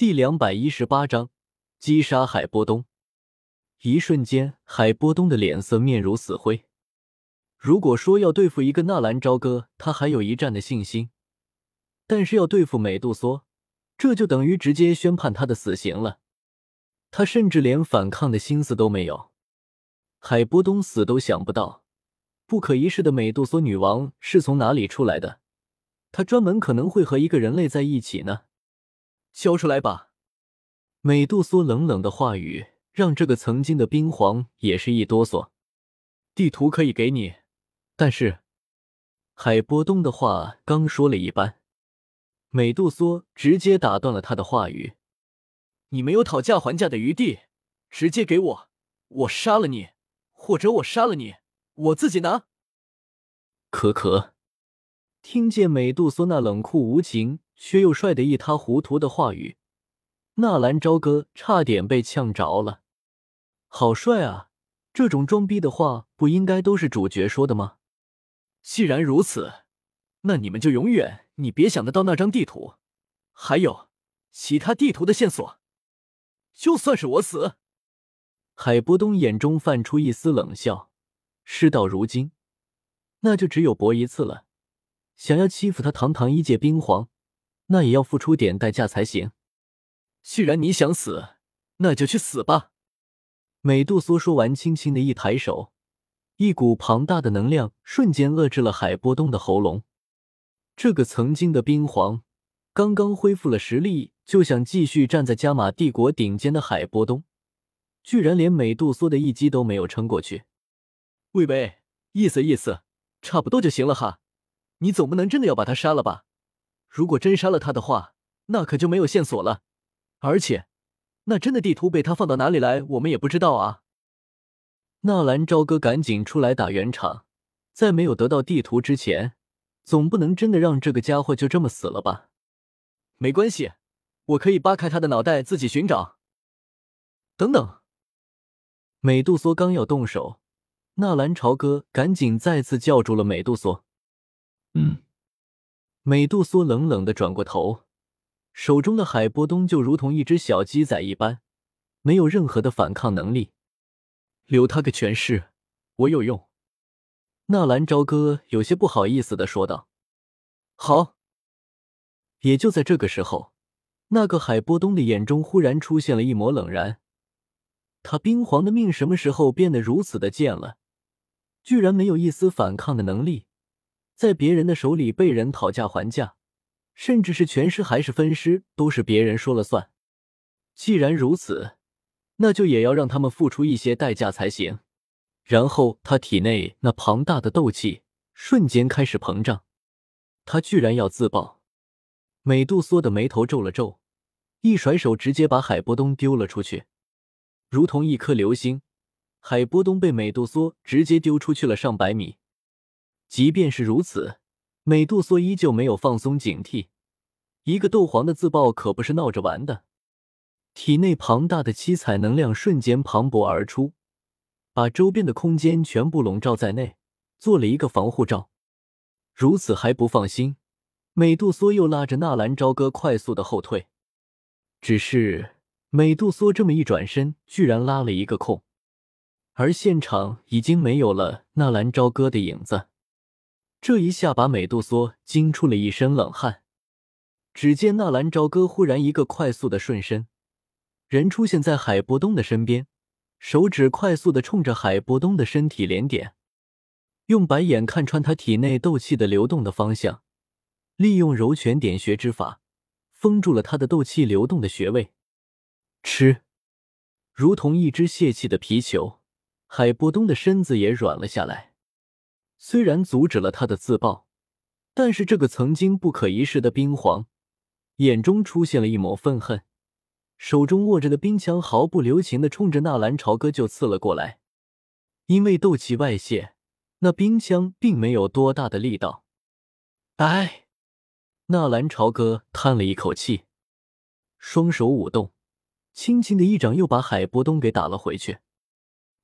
第两百一十八章击杀海波东。一瞬间，海波东的脸色面如死灰。如果说要对付一个纳兰朝歌，他还有一战的信心；但是要对付美杜莎，这就等于直接宣判他的死刑了。他甚至连反抗的心思都没有。海波东死都想不到，不可一世的美杜莎女王是从哪里出来的？他专门可能会和一个人类在一起呢？交出来吧！美杜莎冷冷的话语让这个曾经的冰皇也是一哆嗦。地图可以给你，但是海波东的话刚说了一半，美杜莎直接打断了他的话语：“你没有讨价还价的余地，直接给我，我杀了你，或者我杀了你，我自己拿。”可可听见美杜莎那冷酷无情。却又帅得一塌糊涂的话语，纳兰朝歌差点被呛着了。好帅啊！这种装逼的话，不应该都是主角说的吗？既然如此，那你们就永远你别想得到那张地图，还有其他地图的线索。就算是我死，海波东眼中泛出一丝冷笑。事到如今，那就只有搏一次了。想要欺负他堂堂一介冰皇。那也要付出点代价才行。既然你想死，那就去死吧！美杜莎说完，轻轻的一抬手，一股庞大的能量瞬间遏制了海波东的喉咙。这个曾经的冰皇，刚刚恢复了实力，就想继续站在加玛帝国顶尖的海波东，居然连美杜莎的一击都没有撑过去。喂喂，意思意思，差不多就行了哈。你总不能真的要把他杀了吧？如果真杀了他的话，那可就没有线索了。而且，那真的地图被他放到哪里来，我们也不知道啊。纳兰朝歌赶紧出来打圆场，在没有得到地图之前，总不能真的让这个家伙就这么死了吧？没关系，我可以扒开他的脑袋自己寻找。等等，美杜莎刚要动手，纳兰朝歌赶紧再次叫住了美杜莎。嗯。美杜莎冷冷的转过头，手中的海波东就如同一只小鸡仔一般，没有任何的反抗能力。留他个全尸，我有用。纳兰朝歌有些不好意思的说道：“好。”也就在这个时候，那个海波东的眼中忽然出现了一抹冷然。他冰皇的命什么时候变得如此的贱了？居然没有一丝反抗的能力。在别人的手里被人讨价还价，甚至是全尸还是分尸，都是别人说了算。既然如此，那就也要让他们付出一些代价才行。然后他体内那庞大的斗气瞬间开始膨胀，他居然要自爆！美杜莎的眉头皱了皱，一甩手，直接把海波东丢了出去，如同一颗流星。海波东被美杜莎直接丢出去了上百米。即便是如此，美杜莎依旧没有放松警惕。一个斗皇的自爆可不是闹着玩的，体内庞大的七彩能量瞬间磅礴而出，把周边的空间全部笼罩在内，做了一个防护罩。如此还不放心，美杜莎又拉着纳兰朝歌快速的后退。只是美杜莎这么一转身，居然拉了一个空，而现场已经没有了纳兰朝歌的影子。这一下把美杜莎惊出了一身冷汗。只见纳兰朝歌忽然一个快速的瞬身，人出现在海波东的身边，手指快速的冲着海波东的身体连点，用白眼看穿他体内斗气的流动的方向，利用柔拳点穴之法封住了他的斗气流动的穴位。吃，如同一只泄气的皮球，海波东的身子也软了下来。虽然阻止了他的自爆，但是这个曾经不可一世的冰皇眼中出现了一抹愤恨，手中握着的冰枪毫不留情的冲着纳兰朝歌就刺了过来。因为斗气外泄，那冰枪并没有多大的力道。哎，纳兰朝歌叹了一口气，双手舞动，轻轻的一掌又把海波东给打了回去。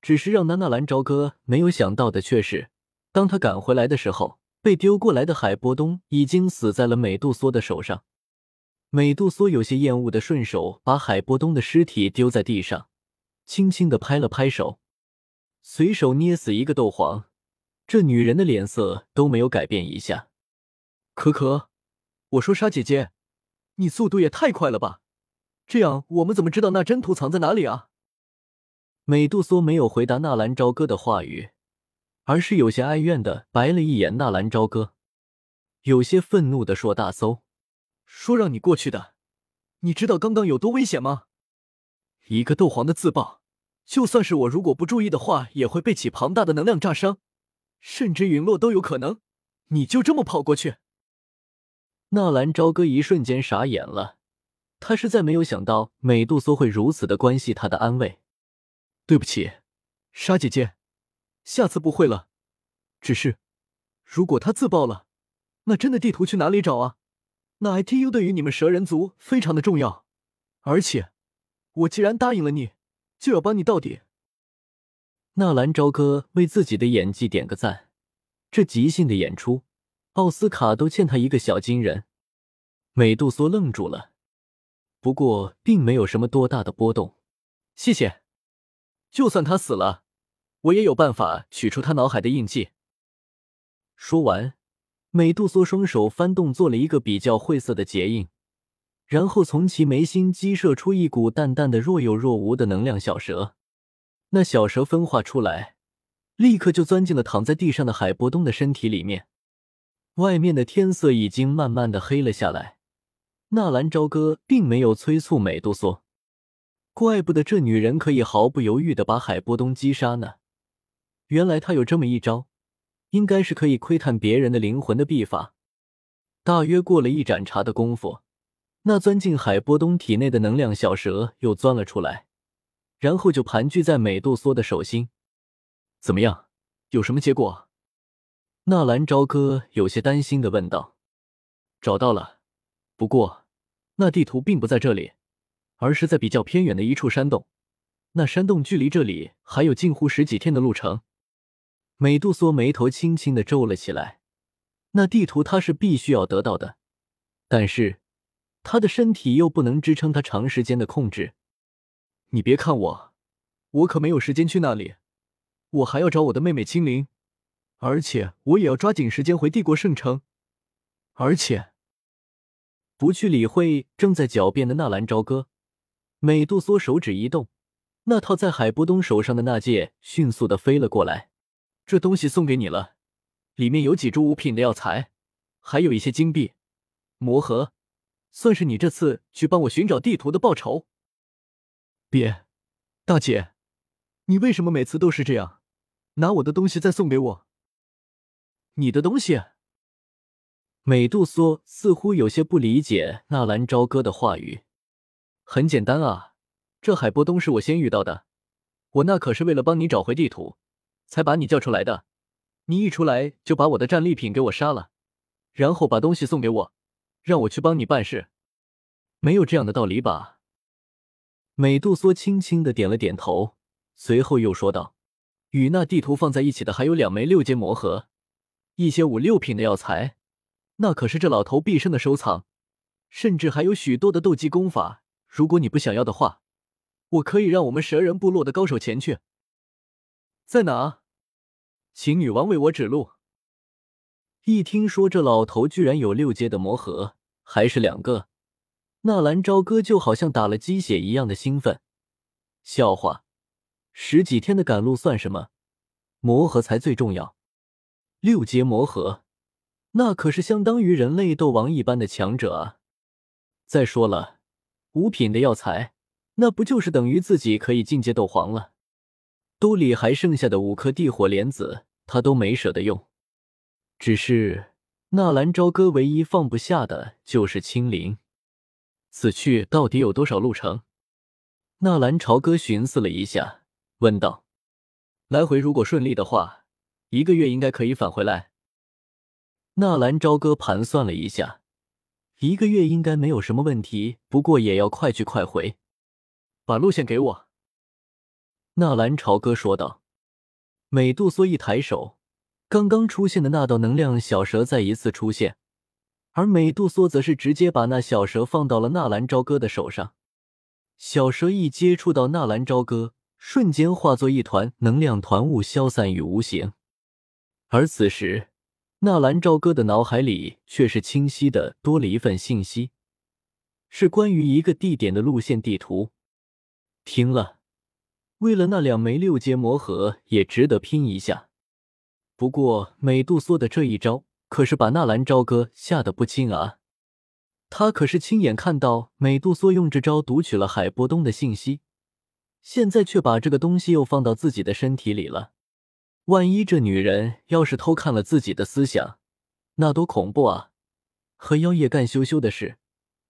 只是让那纳兰朝歌没有想到的却是。当他赶回来的时候，被丢过来的海波东已经死在了美杜莎的手上。美杜莎有些厌恶的顺手把海波东的尸体丢在地上，轻轻的拍了拍手，随手捏死一个斗皇。这女人的脸色都没有改变一下。可可，我说沙姐姐，你速度也太快了吧！这样我们怎么知道那真图藏在哪里啊？美杜莎没有回答纳兰朝歌的话语，而是有些哀怨的白了一眼纳兰朝歌，有些愤怒的说：“大搜，说让你过去的，你知道刚刚有多危险吗？一个斗皇的自爆，就算是我如果不注意的话，也会被起庞大的能量炸伤。”甚至陨落都有可能，你就这么跑过去？纳兰朝歌一瞬间傻眼了，他实在没有想到美杜莎会如此的关系他的安危。对不起，沙姐姐，下次不会了。只是，如果他自爆了，那真的地图去哪里找啊？那 ITU 对于你们蛇人族非常的重要，而且，我既然答应了你，就要帮你到底。纳兰朝歌为自己的演技点个赞，这即兴的演出，奥斯卡都欠他一个小金人。美杜莎愣住了，不过并没有什么多大的波动。谢谢。就算他死了，我也有办法取出他脑海的印记。说完，美杜莎双手翻动，做了一个比较晦涩的结印，然后从其眉心激射出一股淡淡的、若有若无的能量小蛇。那小蛇分化出来，立刻就钻进了躺在地上的海波东的身体里面。外面的天色已经慢慢的黑了下来。纳兰朝歌并没有催促美杜莎，怪不得这女人可以毫不犹豫的把海波东击杀呢。原来他有这么一招，应该是可以窥探别人的灵魂的秘法。大约过了一盏茶的功夫，那钻进海波东体内的能量小蛇又钻了出来。然后就盘踞在美杜莎的手心，怎么样？有什么结果？纳兰朝歌有些担心的问道。找到了，不过那地图并不在这里，而是在比较偏远的一处山洞。那山洞距离这里还有近乎十几天的路程。美杜莎眉头轻轻的皱了起来。那地图他是必须要得到的，但是他的身体又不能支撑他长时间的控制。你别看我，我可没有时间去那里，我还要找我的妹妹青灵，而且我也要抓紧时间回帝国圣城。而且，不去理会正在狡辩的纳兰朝歌，美杜莎手指一动，那套在海波东手上的那戒迅速的飞了过来。这东西送给你了，里面有几株五品的药材，还有一些金币、魔盒，算是你这次去帮我寻找地图的报酬。别，大姐，你为什么每次都是这样，拿我的东西再送给我？你的东西？美杜莎似乎有些不理解纳兰朝歌的话语。很简单啊，这海波东是我先遇到的，我那可是为了帮你找回地图，才把你叫出来的。你一出来就把我的战利品给我杀了，然后把东西送给我，让我去帮你办事，没有这样的道理吧？美杜莎轻轻的点了点头，随后又说道：“与那地图放在一起的还有两枚六阶魔盒，一些五六品的药材，那可是这老头毕生的收藏，甚至还有许多的斗技功法。如果你不想要的话，我可以让我们蛇人部落的高手前去。在哪？请女王为我指路。”一听说这老头居然有六阶的魔核，还是两个。纳兰朝歌就好像打了鸡血一样的兴奋。笑话，十几天的赶路算什么？魔核才最重要。六阶魔核，那可是相当于人类斗王一般的强者啊！再说了，五品的药材，那不就是等于自己可以进阶斗皇了？兜里还剩下的五颗地火莲子，他都没舍得用。只是纳兰朝歌唯一放不下的就是青灵。此去到底有多少路程？纳兰朝歌寻思了一下，问道：“来回如果顺利的话，一个月应该可以返回来。”纳兰朝歌盘算了一下，一个月应该没有什么问题，不过也要快去快回。把路线给我。”纳兰朝歌说道。美杜莎一抬手，刚刚出现的那道能量小蛇再一次出现。而美杜莎则是直接把那小蛇放到了纳兰朝歌的手上。小蛇一接触到纳兰朝歌，瞬间化作一团能量团雾，消散于无形。而此时，纳兰朝歌的脑海里却是清晰的多了一份信息，是关于一个地点的路线地图。听了，为了那两枚六阶魔核，也值得拼一下。不过，美杜莎的这一招可是把纳兰朝歌吓得不轻啊！他可是亲眼看到美杜莎用这招读取了海波东的信息，现在却把这个东西又放到自己的身体里了。万一这女人要是偷看了自己的思想，那多恐怖啊！和妖夜干羞羞的事，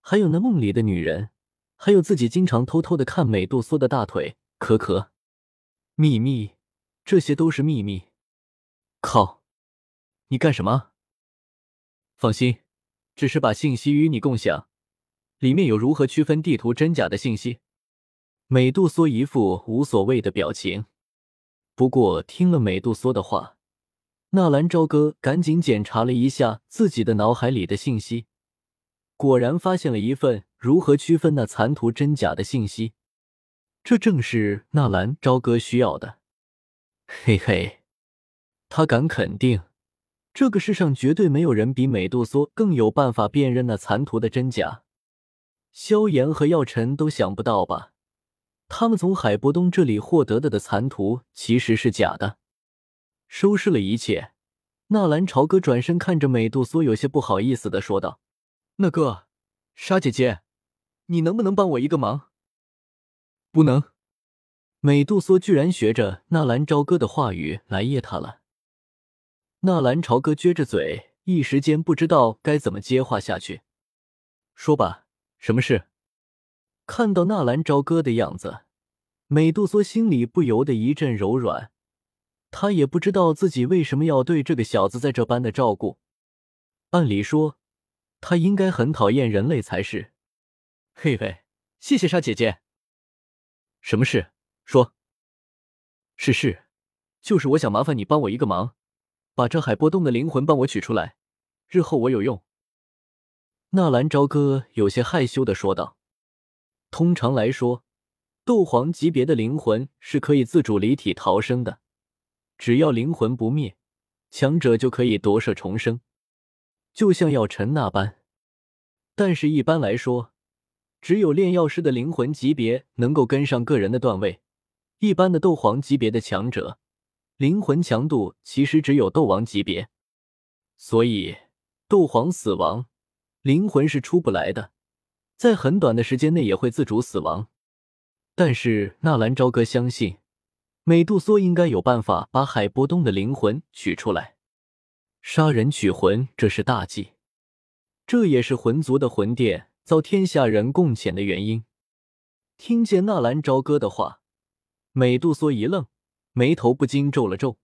还有那梦里的女人，还有自己经常偷偷的看美杜莎的大腿，可可，秘密，这些都是秘密。靠，你干什么？放心，只是把信息与你共享，里面有如何区分地图真假的信息。美杜莎一副无所谓的表情。不过，听了美杜莎的话，纳兰朝歌赶紧检查了一下自己的脑海里的信息，果然发现了一份如何区分那残图真假的信息。这正是纳兰朝歌需要的。嘿嘿，他敢肯定，这个世上绝对没有人比美杜莎更有办法辨认那残图的真假。萧炎和药尘都想不到吧？他们从海波东这里获得的的残图其实是假的。收拾了一切，纳兰朝歌转身看着美杜莎，有些不好意思的说道：“那个，沙姐姐，你能不能帮我一个忙？”“不能。”美杜莎居然学着纳兰朝歌的话语来噎他了。纳兰朝歌撅着嘴，一时间不知道该怎么接话下去。“说吧，什么事？”看到纳兰朝歌的样子，美杜莎心里不由得一阵柔软。她也不知道自己为什么要对这个小子在这般的照顾。按理说，他应该很讨厌人类才是。嘿嘿，谢谢莎姐姐。什么事？说。是是，就是我想麻烦你帮我一个忙，把这海波动的灵魂帮我取出来，日后我有用。纳兰朝歌有些害羞的说道。通常来说，斗皇级别的灵魂是可以自主离体逃生的，只要灵魂不灭，强者就可以夺舍重生，就像药尘那般。但是，一般来说，只有炼药师的灵魂级别能够跟上个人的段位，一般的斗皇级别的强者，灵魂强度其实只有斗王级别，所以斗皇死亡，灵魂是出不来的。在很短的时间内也会自主死亡，但是纳兰朝歌相信美杜莎应该有办法把海波东的灵魂取出来。杀人取魂，这是大忌，这也是魂族的魂殿遭天下人共谴的原因。听见纳兰朝歌的话，美杜莎一愣，眉头不禁皱了皱。